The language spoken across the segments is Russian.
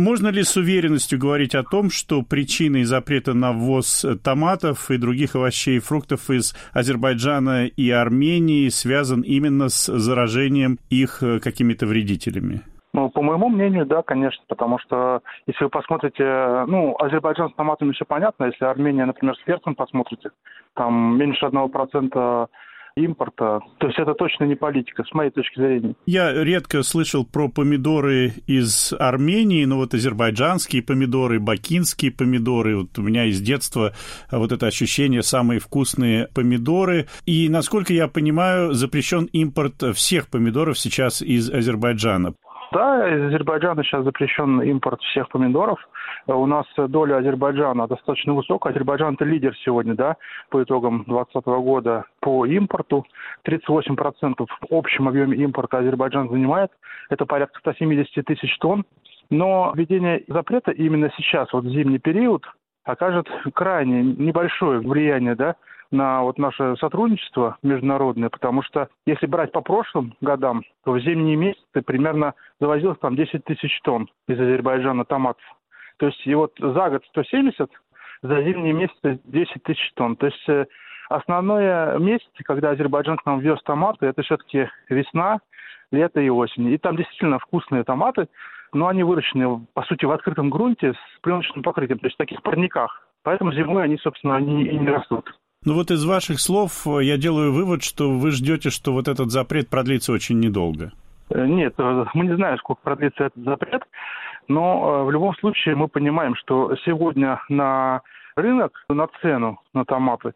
Можно ли с уверенностью говорить о том, что причиной запрета на ввоз томатов и других овощей и фруктов из Азербайджана и Армении связан именно с заражением их э, какими-то вредителями? Ну, по моему мнению, да, конечно, потому что если вы посмотрите, ну, Азербайджан с томатами все понятно, если Армения, например, с перцем посмотрите, там меньше одного процента импорта. То есть это точно не политика, с моей точки зрения. Я редко слышал про помидоры из Армении, но вот азербайджанские помидоры, бакинские помидоры. Вот у меня из детства вот это ощущение самые вкусные помидоры. И, насколько я понимаю, запрещен импорт всех помидоров сейчас из Азербайджана. Да, из Азербайджана сейчас запрещен импорт всех помидоров. У нас доля Азербайджана достаточно высокая. Азербайджан – это лидер сегодня, да, по итогам 2020 года по импорту. 38% в общем объеме импорта Азербайджан занимает. Это порядка 170 тысяч тонн. Но введение запрета именно сейчас, вот в зимний период, окажет крайне небольшое влияние да, на вот наше сотрудничество международное, потому что если брать по прошлым годам, то в зимние месяцы примерно завозилось там 10 тысяч тонн из Азербайджана томатов. То есть и вот за год 170, за зимние месяцы 10 тысяч тонн. То есть э, основное месяцы, когда Азербайджан к нам вез томаты, это все-таки весна, лето и осень. И там действительно вкусные томаты, но они выращены, по сути, в открытом грунте с пленочным покрытием, то есть в таких парниках. Поэтому зимой они, собственно, они и не растут. Ну вот из ваших слов э, я делаю вывод, что вы ждете, что вот этот запрет продлится очень недолго. Э, нет, э, мы не знаем, сколько продлится этот запрет, но в любом случае мы понимаем, что сегодня на рынок, на цену на томаты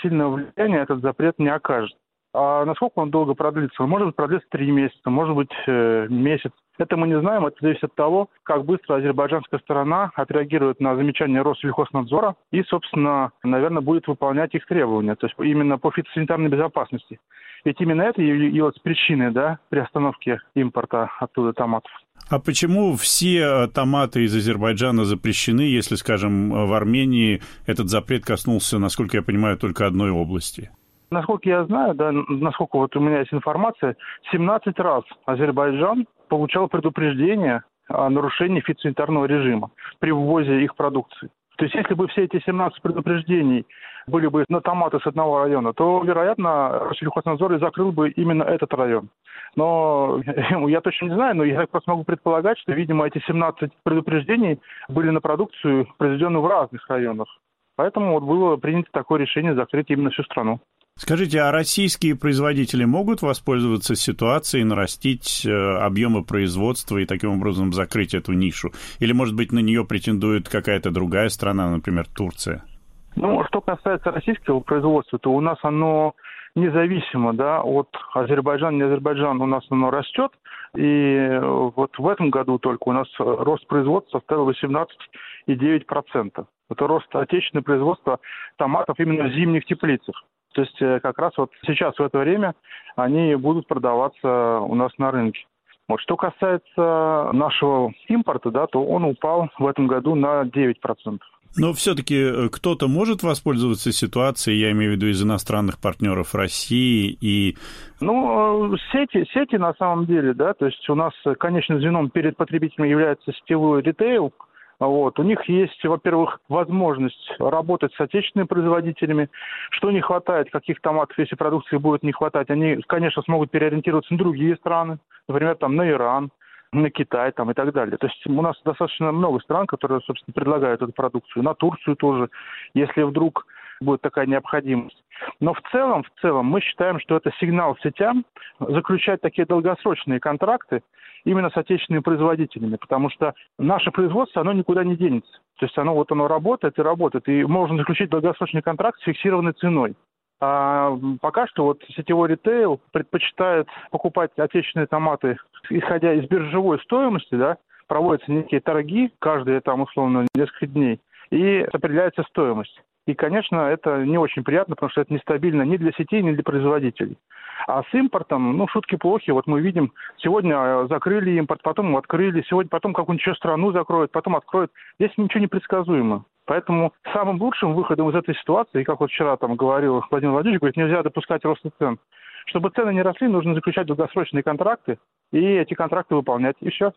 сильного влияния этот запрет не окажет. А насколько он долго продлится? Может продлиться три месяца, может быть месяц. Это мы не знаем, это зависит от того, как быстро азербайджанская сторона отреагирует на замечания Россельхознадзора и, собственно, наверное, будет выполнять их требования, то есть именно по фитосанитарной безопасности. Ведь именно это является причиной да, приостановки импорта оттуда томатов. А почему все томаты из Азербайджана запрещены, если, скажем, в Армении этот запрет коснулся, насколько я понимаю, только одной области? Насколько я знаю, да, насколько вот у меня есть информация, 17 раз Азербайджан получал предупреждение о нарушении фитосанитарного режима при ввозе их продукции. То есть если бы все эти 17 предупреждений были бы на томаты с одного района, то, вероятно, Россельхознадзор и закрыл бы именно этот район. Но я точно не знаю, но я просто могу предполагать, что, видимо, эти 17 предупреждений были на продукцию, произведенную в разных районах. Поэтому вот было принято такое решение закрыть именно всю страну. Скажите, а российские производители могут воспользоваться ситуацией, нарастить э, объемы производства и таким образом закрыть эту нишу? Или, может быть, на нее претендует какая-то другая страна, например, Турция? Ну, что касается российского производства, то у нас оно независимо да, от Азербайджана, не Азербайджан, у нас оно растет. И вот в этом году только у нас рост производства составил 18,9%. Это рост отечественного производства томатов именно в зимних теплицах. То есть э, как раз вот сейчас в это время они будут продаваться у нас на рынке. Вот. Что касается нашего импорта, да, то он упал в этом году на 9%. Но все-таки э, кто-то может воспользоваться ситуацией, я имею в виду из иностранных партнеров России и... Ну, э, сети, сети на самом деле, да, то есть у нас конечным звеном перед потребителем является сетевой ритейл, вот. У них есть, во-первых, возможность работать с отечественными производителями. Что не хватает, каких томатов, если продукции будет не хватать, они, конечно, смогут переориентироваться на другие страны, например, там, на Иран, на Китай там, и так далее. То есть у нас достаточно много стран, которые, собственно, предлагают эту продукцию. На Турцию тоже, если вдруг будет такая необходимость. Но в целом, в целом мы считаем, что это сигнал сетям заключать такие долгосрочные контракты именно с отечественными производителями, потому что наше производство, оно никуда не денется. То есть оно вот оно работает и работает, и можно заключить долгосрочный контракт с фиксированной ценой. А пока что вот сетевой ритейл предпочитает покупать отечественные томаты, исходя из биржевой стоимости, да, проводятся некие торги каждые там условно несколько дней, и определяется стоимость. И, конечно, это не очень приятно, потому что это нестабильно ни для сетей, ни для производителей. А с импортом, ну, шутки плохи. Вот мы видим, сегодня э, закрыли импорт, потом открыли, сегодня потом какую-нибудь еще страну закроют, потом откроют. Здесь ничего не предсказуемо. Поэтому самым лучшим выходом из этой ситуации, как вот вчера там говорил Владимир Владимирович, говорит, нельзя допускать роста цен. Чтобы цены не росли, нужно заключать долгосрочные контракты и эти контракты выполнять. И все.